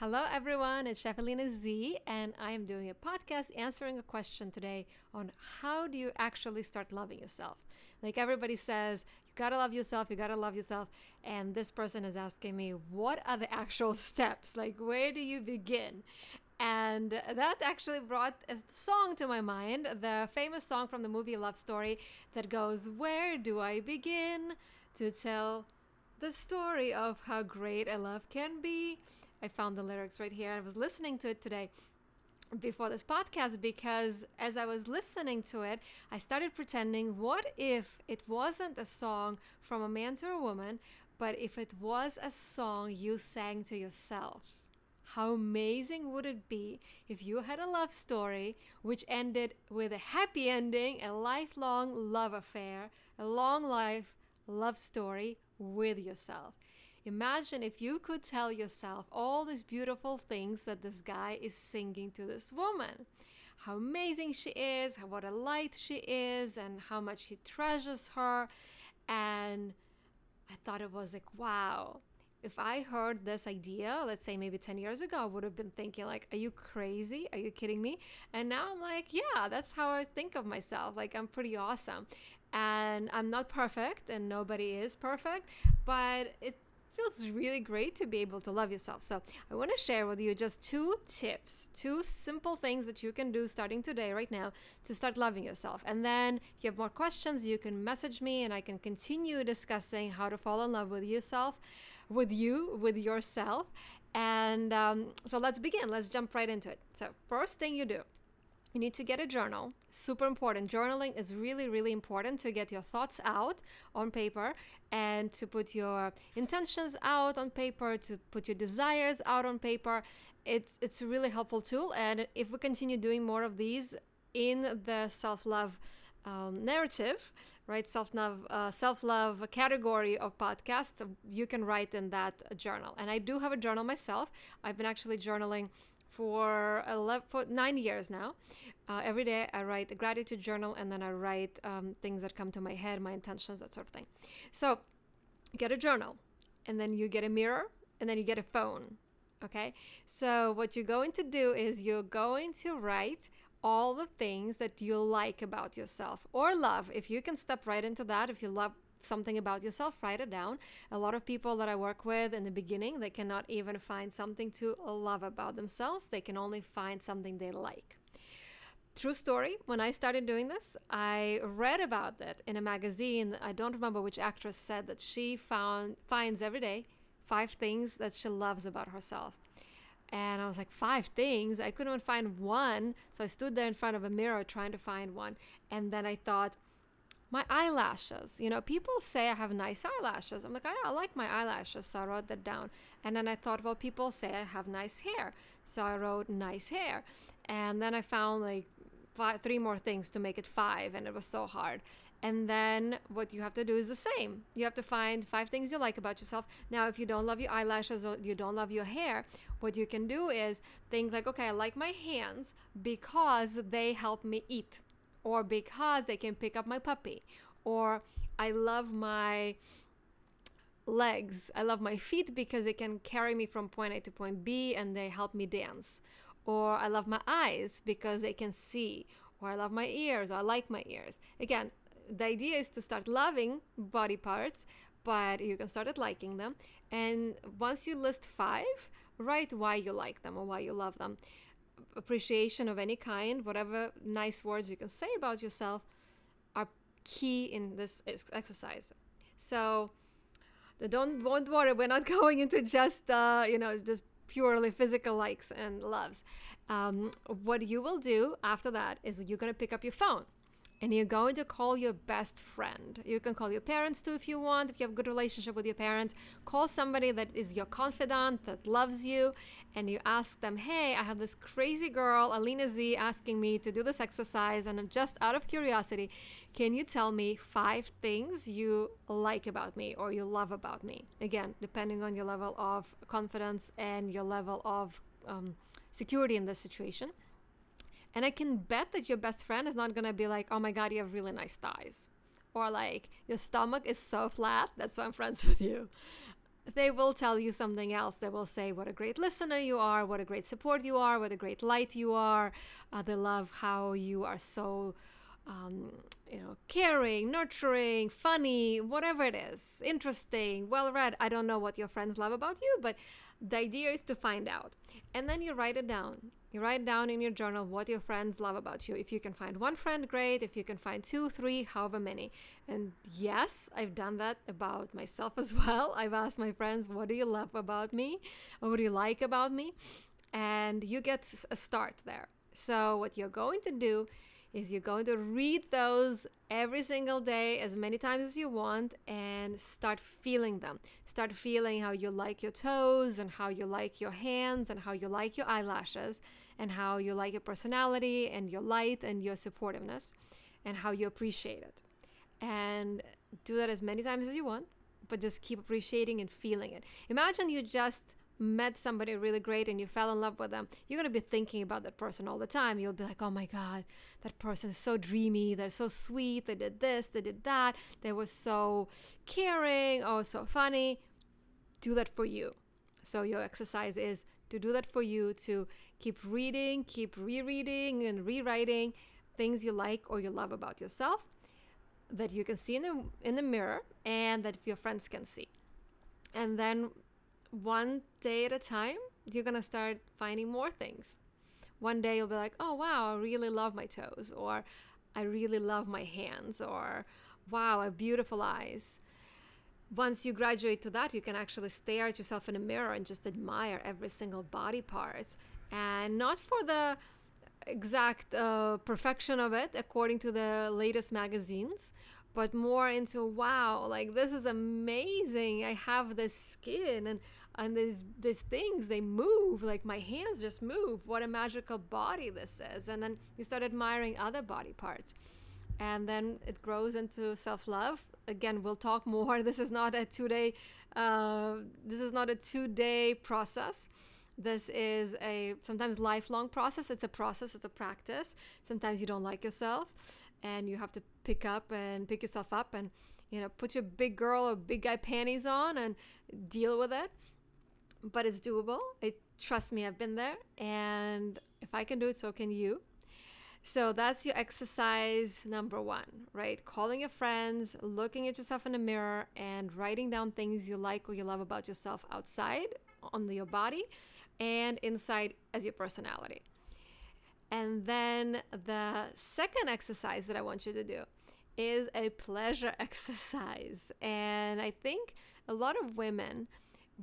Hello, everyone. It's Chef Alina Z, and I am doing a podcast answering a question today on how do you actually start loving yourself. Like everybody says, you gotta love yourself, you gotta love yourself. And this person is asking me, what are the actual steps? Like, where do you begin? And that actually brought a song to my mind, the famous song from the movie Love Story that goes, Where do I begin to tell the story of how great a love can be? I found the lyrics right here. I was listening to it today before this podcast because as I was listening to it, I started pretending what if it wasn't a song from a man to a woman, but if it was a song you sang to yourselves? How amazing would it be if you had a love story which ended with a happy ending, a lifelong love affair, a long life love story with yourself? Imagine if you could tell yourself all these beautiful things that this guy is singing to this woman. How amazing she is, how, what a light she is, and how much he treasures her. And I thought it was like, wow. If I heard this idea, let's say maybe 10 years ago, I would have been thinking, like, are you crazy? Are you kidding me? And now I'm like, yeah, that's how I think of myself. Like, I'm pretty awesome. And I'm not perfect, and nobody is perfect, but it feels really great to be able to love yourself. So, I want to share with you just two tips, two simple things that you can do starting today, right now, to start loving yourself. And then, if you have more questions, you can message me and I can continue discussing how to fall in love with yourself, with you, with yourself. And um, so, let's begin. Let's jump right into it. So, first thing you do you need to get a journal. Super important. Journaling is really really important to get your thoughts out on paper and to put your intentions out on paper to put your desires out on paper. It's it's a really helpful tool. And if we continue doing more of these in the self-love um, narrative right self-love uh, self-love category of podcasts you can write in that journal. And i do have a journal myself. I've been actually journaling for 11, for nine years now. Uh, every day I write a gratitude journal and then I write um, things that come to my head, my intentions, that sort of thing. So get a journal and then you get a mirror and then you get a phone. Okay. So what you're going to do is you're going to write all the things that you like about yourself or love. If you can step right into that, if you love something about yourself, write it down. A lot of people that I work with in the beginning, they cannot even find something to love about themselves. They can only find something they like. True story, when I started doing this, I read about that in a magazine. I don't remember which actress said that she found finds every day five things that she loves about herself. And I was like, five things? I couldn't even find one. So I stood there in front of a mirror trying to find one. And then I thought, my eyelashes. You know, people say I have nice eyelashes. I'm like, oh, yeah, I like my eyelashes. So I wrote that down. And then I thought, well, people say I have nice hair. So I wrote nice hair. And then I found like five, three more things to make it five. And it was so hard. And then what you have to do is the same. You have to find five things you like about yourself. Now, if you don't love your eyelashes or you don't love your hair, what you can do is think like, okay, I like my hands because they help me eat or because they can pick up my puppy, or I love my legs. I love my feet because they can carry me from point A to point B and they help me dance. Or I love my eyes because they can see. Or I love my ears, or I like my ears. Again, the idea is to start loving body parts, but you can start at liking them. And once you list five, write why you like them or why you love them appreciation of any kind, whatever nice words you can say about yourself, are key in this exercise. So don't don't worry, we're not going into just uh, you know just purely physical likes and loves. Um, what you will do after that is you're gonna pick up your phone and you're going to call your best friend. You can call your parents too if you want, if you have a good relationship with your parents. Call somebody that is your confidant, that loves you, and you ask them, Hey, I have this crazy girl, Alina Z, asking me to do this exercise, and I'm just out of curiosity. Can you tell me five things you like about me or you love about me? Again, depending on your level of confidence and your level of um, security in this situation. And I can bet that your best friend is not gonna be like, oh my god, you have really nice thighs. Or like, your stomach is so flat, that's why I'm friends with you. they will tell you something else. They will say what a great listener you are, what a great support you are, what a great light you are. Uh, they love how you are so, um, you know, caring, nurturing, funny, whatever it is, interesting, well read. I don't know what your friends love about you, but the idea is to find out. And then you write it down. You write down in your journal what your friends love about you. If you can find one friend, great. If you can find two, three, however many. And yes, I've done that about myself as well. I've asked my friends, what do you love about me? Or what do you like about me? And you get a start there. So, what you're going to do is you're going to read those every single day as many times as you want and start feeling them. Start feeling how you like your toes and how you like your hands and how you like your eyelashes and how you like your personality and your light and your supportiveness and how you appreciate it. And do that as many times as you want, but just keep appreciating and feeling it. Imagine you just met somebody really great and you fell in love with them, you're going to be thinking about that person all the time. You'll be like, oh my God, that person is so dreamy. They're so sweet. They did this, they did that. They were so caring. Oh, so funny. Do that for you. So, your exercise is to do that for you to keep reading, keep rereading, and rewriting things you like or you love about yourself that you can see in the in the mirror and that your friends can see. And then one day at a time, you're going to start finding more things. One day you'll be like, oh, wow, I really love my toes, or I really love my hands, or wow, I have beautiful eyes. Once you graduate to that, you can actually stare at yourself in a mirror and just admire every single body part. And not for the exact uh, perfection of it, according to the latest magazines, but more into wow, like this is amazing. I have this skin and and these these things they move like my hands just move. What a magical body this is. And then you start admiring other body parts. And then it grows into self-love. Again we'll talk more. This is not a two-day uh, this is not a two-day process. This is a sometimes lifelong process. It's a process. It's a practice. Sometimes you don't like yourself and you have to pick up and pick yourself up and you know put your big girl or big guy panties on and deal with it but it's doable. It trust me, I've been there, and if I can do it, so can you. So that's your exercise number one, right? Calling your friends, looking at yourself in the mirror, and writing down things you like or you love about yourself outside on your body and inside as your personality. And then the second exercise that I want you to do is a pleasure exercise. And I think a lot of women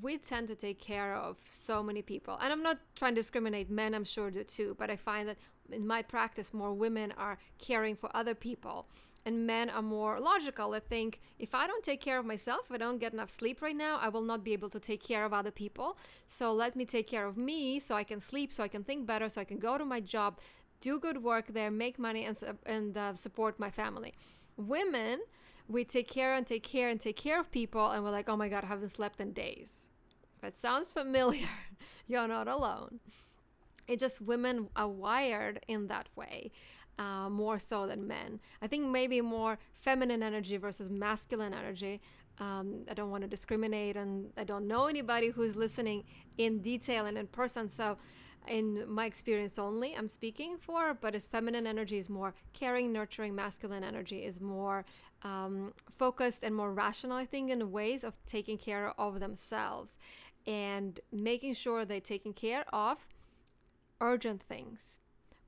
we tend to take care of so many people. And I'm not trying to discriminate, men I'm sure do too, but I find that in my practice, more women are caring for other people. And men are more logical. They think if I don't take care of myself, if I don't get enough sleep right now, I will not be able to take care of other people. So let me take care of me so I can sleep, so I can think better, so I can go to my job, do good work there, make money, and, and uh, support my family. Women, we take care and take care and take care of people, and we're like, oh my God, I haven't slept in days. If it sounds familiar, you're not alone. It's just women are wired in that way. Uh, more so than men. I think maybe more feminine energy versus masculine energy. Um, I don't want to discriminate, and I don't know anybody who's listening in detail and in person. So in my experience only i'm speaking for but as feminine energy is more caring nurturing masculine energy is more um, focused and more rational i think in ways of taking care of themselves and making sure they're taking care of urgent things.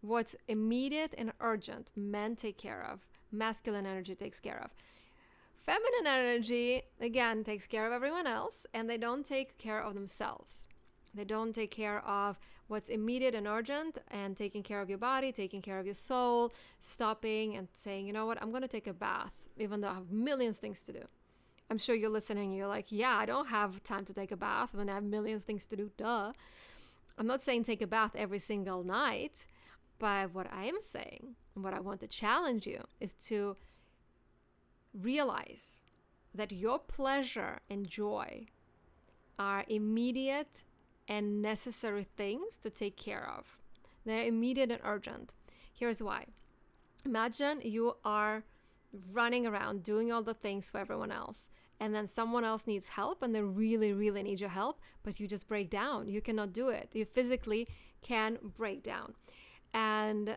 What's immediate and urgent men take care of masculine energy takes care of. Feminine energy again takes care of everyone else and they don't take care of themselves they don't take care of what's immediate and urgent and taking care of your body, taking care of your soul, stopping and saying, you know what, I'm going to take a bath, even though I have millions of things to do. I'm sure you're listening, you're like, yeah, I don't have time to take a bath when I have millions of things to do. Duh. I'm not saying take a bath every single night, but what I am saying, and what I want to challenge you, is to realize that your pleasure and joy are immediate and necessary things to take care of. They're immediate and urgent. Here's why. Imagine you are running around doing all the things for everyone else and then someone else needs help and they really, really need your help, but you just break down. You cannot do it. You physically can break down. And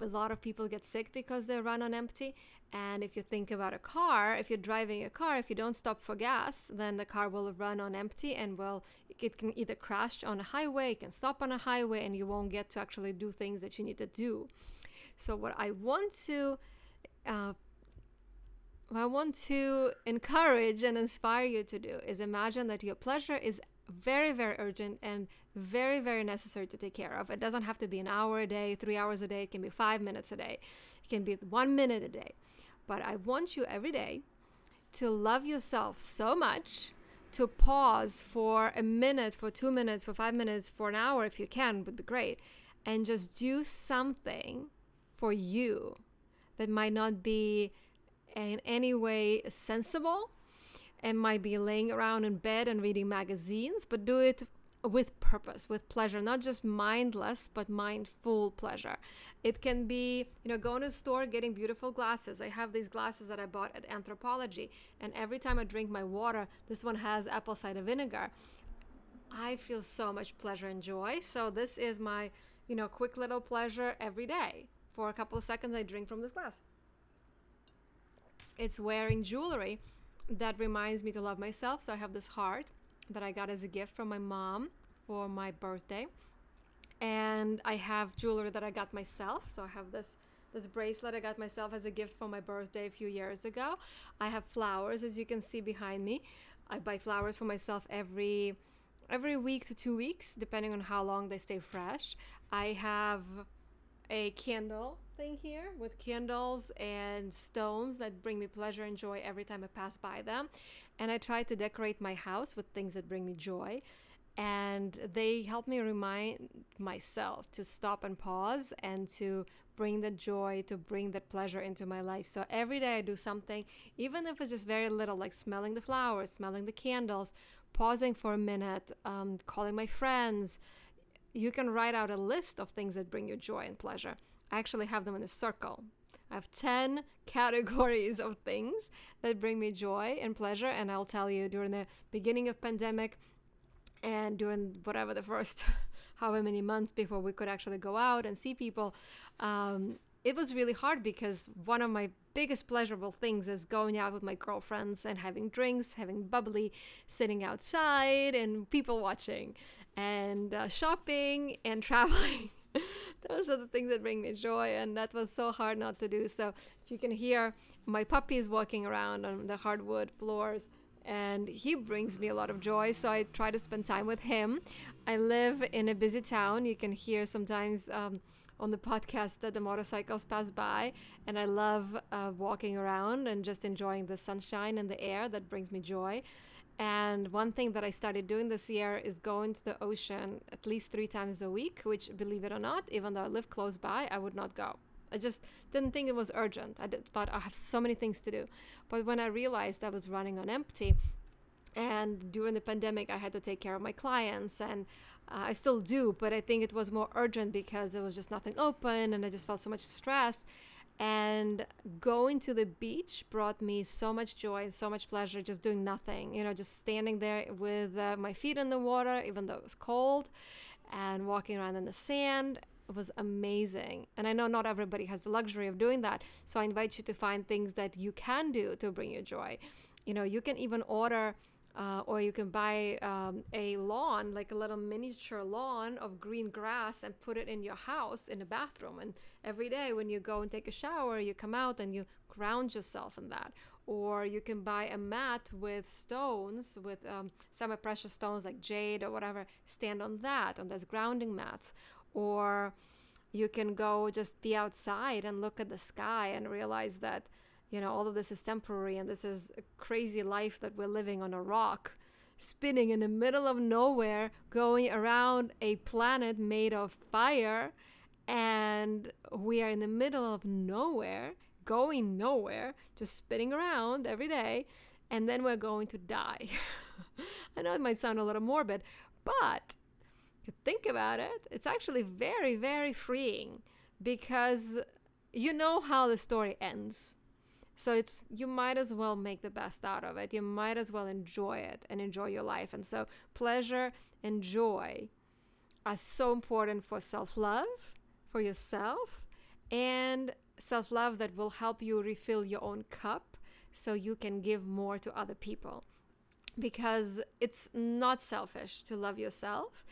a lot of people get sick because they run on empty. And if you think about a car, if you're driving a car, if you don't stop for gas, then the car will run on empty and will it can either crash on a highway, it can stop on a highway, and you won't get to actually do things that you need to do. So what I want to uh, I want to encourage and inspire you to do is imagine that your pleasure is very, very urgent and very, very necessary to take care of. It doesn't have to be an hour a day, three hours a day, it can be five minutes a day, it can be one minute a day. But I want you every day to love yourself so much to pause for a minute, for two minutes, for five minutes, for an hour if you can, would be great, and just do something for you that might not be in any way sensible and might be laying around in bed and reading magazines, but do it with purpose, with pleasure, not just mindless, but mindful pleasure. It can be, you know, going to the store, getting beautiful glasses. I have these glasses that I bought at Anthropologie, and every time I drink my water, this one has apple cider vinegar. I feel so much pleasure and joy. So this is my, you know, quick little pleasure every day. For a couple of seconds, I drink from this glass. It's wearing jewelry that reminds me to love myself. So I have this heart that I got as a gift from my mom for my birthday. And I have jewelry that I got myself. So I have this this bracelet I got myself as a gift for my birthday a few years ago. I have flowers as you can see behind me. I buy flowers for myself every every week to 2 weeks depending on how long they stay fresh. I have a candle thing here with candles and stones that bring me pleasure and joy every time I pass by them. And I try to decorate my house with things that bring me joy. And they help me remind myself to stop and pause and to bring the joy, to bring that pleasure into my life. So every day I do something, even if it's just very little, like smelling the flowers, smelling the candles, pausing for a minute, um, calling my friends, you can write out a list of things that bring you joy and pleasure. I actually have them in a circle. I have 10 categories of things that bring me joy and pleasure and I'll tell you during the beginning of pandemic and during whatever the first however many months before we could actually go out and see people um, it was really hard because one of my biggest pleasurable things is going out with my girlfriends and having drinks, having bubbly, sitting outside and people watching, and uh, shopping and traveling. Those are the things that bring me joy, and that was so hard not to do. So, you can hear my puppies walking around on the hardwood floors, and he brings me a lot of joy. So I try to spend time with him. I live in a busy town. You can hear sometimes um, on the podcast that the motorcycles pass by, and I love uh, walking around and just enjoying the sunshine and the air that brings me joy. And one thing that I started doing this year is going to the ocean at least three times a week, which, believe it or not, even though I live close by, I would not go. I just didn't think it was urgent. I did, thought I have so many things to do. But when I realized I was running on empty, and during the pandemic, I had to take care of my clients, and uh, I still do, but I think it was more urgent because there was just nothing open and I just felt so much stress. And going to the beach brought me so much joy and so much pleasure just doing nothing, you know, just standing there with uh, my feet in the water, even though it was cold, and walking around in the sand. Was amazing. And I know not everybody has the luxury of doing that. So I invite you to find things that you can do to bring you joy. You know, you can even order uh, or you can buy um, a lawn, like a little miniature lawn of green grass, and put it in your house in the bathroom. And every day when you go and take a shower, you come out and you ground yourself in that. Or you can buy a mat with stones, with um, semi precious stones like jade or whatever, stand on that, on those grounding mats. Or you can go just be outside and look at the sky and realize that you know, all of this is temporary and this is a crazy life that we're living on a rock, spinning in the middle of nowhere, going around a planet made of fire. And we are in the middle of nowhere, going nowhere, just spinning around every day. And then we're going to die. I know it might sound a little morbid, but if you think about it, it's actually very, very freeing because you know how the story ends So it's you might as well make the best out of it. You might as well enjoy it and enjoy your life. And so pleasure and joy are so important for self-love, for yourself, and self-love that will help you refill your own cup so you can give more to other people. Because it's not selfish to love yourself.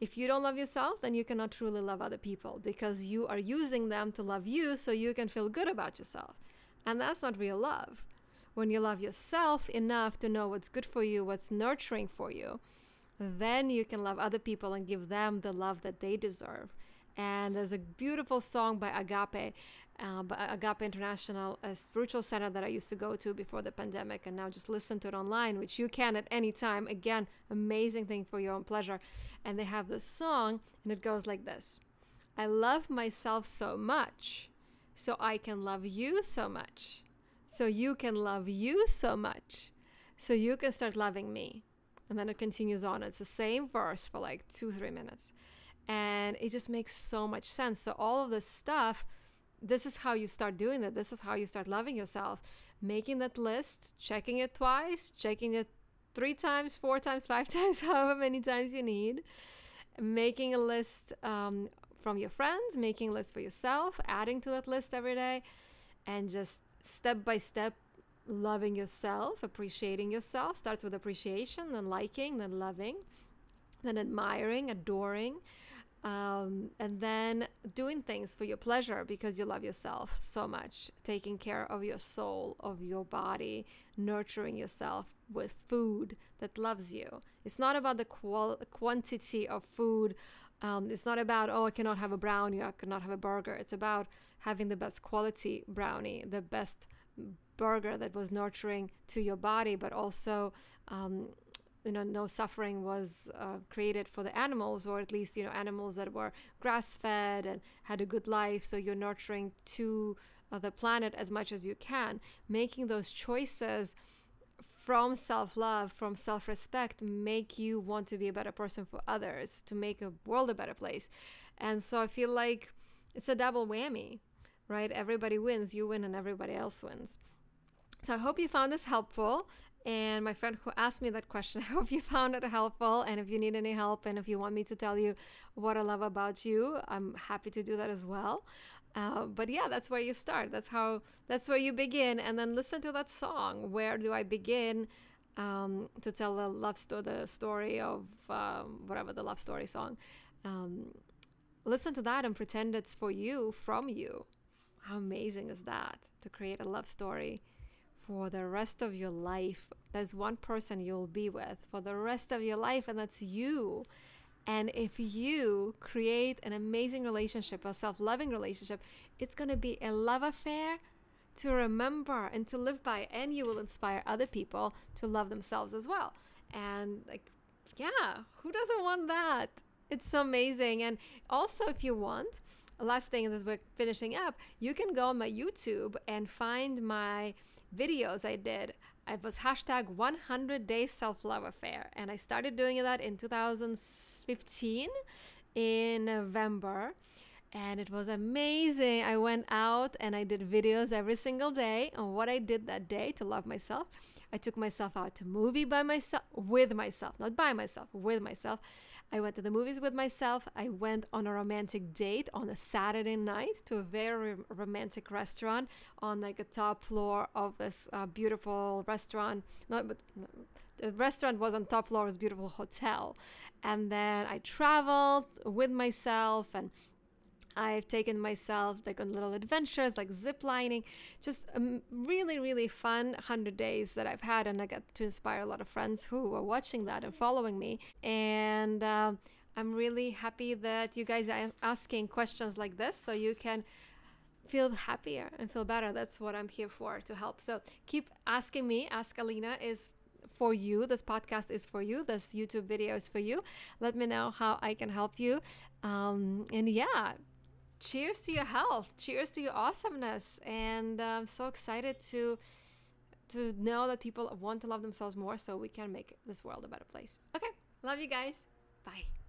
If you don't love yourself, then you cannot truly love other people because you are using them to love you so you can feel good about yourself. And that's not real love. When you love yourself enough to know what's good for you, what's nurturing for you, then you can love other people and give them the love that they deserve. And there's a beautiful song by Agape, uh, by Agape International, a spiritual center that I used to go to before the pandemic, and now just listen to it online, which you can at any time. Again, amazing thing for your own pleasure. And they have this song, and it goes like this I love myself so much so I can love you so much. So you can love you so much. So you can start loving me. And then it continues on. It's the same verse for like two, three minutes. And it just makes so much sense. So, all of this stuff, this is how you start doing that. This is how you start loving yourself. Making that list, checking it twice, checking it three times, four times, five times, however many times you need. Making a list um, from your friends, making lists for yourself, adding to that list every day, and just step by step loving yourself, appreciating yourself. Starts with appreciation, then liking, then loving, then admiring, adoring. Um, and then doing things for your pleasure because you love yourself so much, taking care of your soul, of your body, nurturing yourself with food that loves you. It's not about the qual- quantity of food um, it's not about, oh, I cannot have a brownie, I cannot have a burger. It's about having the best quality brownie, the best burger that was nurturing to your body, but also, um, you know, no suffering was uh, created for the animals, or at least, you know, animals that were grass fed and had a good life. So you're nurturing to uh, the planet as much as you can, making those choices from self love, from self respect, make you want to be a better person for others, to make a world a better place. And so I feel like it's a double whammy, right? Everybody wins, you win, and everybody else wins. So I hope you found this helpful. And my friend who asked me that question, I hope you found it helpful. And if you need any help and if you want me to tell you what I love about you, I'm happy to do that as well. Uh, but yeah, that's where you start. That's how. That's where you begin, and then listen to that song. Where do I begin um, to tell the love story, the story of um, whatever the love story song? Um, listen to that and pretend it's for you, from you. How amazing is that to create a love story for the rest of your life? There's one person you'll be with for the rest of your life, and that's you. And if you create an amazing relationship, a self loving relationship, it's going to be a love affair to remember and to live by. And you will inspire other people to love themselves as well. And, like, yeah, who doesn't want that? It's so amazing. And also, if you want, last thing as we're finishing up, you can go on my YouTube and find my videos I did it was hashtag 100 day self love affair. And I started doing that in 2015 in November. And it was amazing. I went out and I did videos every single day on what I did that day to love myself. I took myself out to movie by myself, with myself, not by myself, with myself. I went to the movies with myself. I went on a romantic date on a Saturday night to a very romantic restaurant on like a top floor of this uh, beautiful restaurant. No, but the restaurant was on top floor of this beautiful hotel. And then I traveled with myself and I've taken myself like on little adventures like zip lining, just um, really, really fun 100 days that I've had. And I got to inspire a lot of friends who were watching that and following me. And uh, I'm really happy that you guys are asking questions like this so you can feel happier and feel better. That's what I'm here for to help. So keep asking me. Ask Alina is for you. This podcast is for you. This YouTube video is for you. Let me know how I can help you. Um, and yeah, cheers to your health. Cheers to your awesomeness. And i'm so excited to to know that people want to love themselves more so we can make this world a better place. Okay. Love you guys. Bye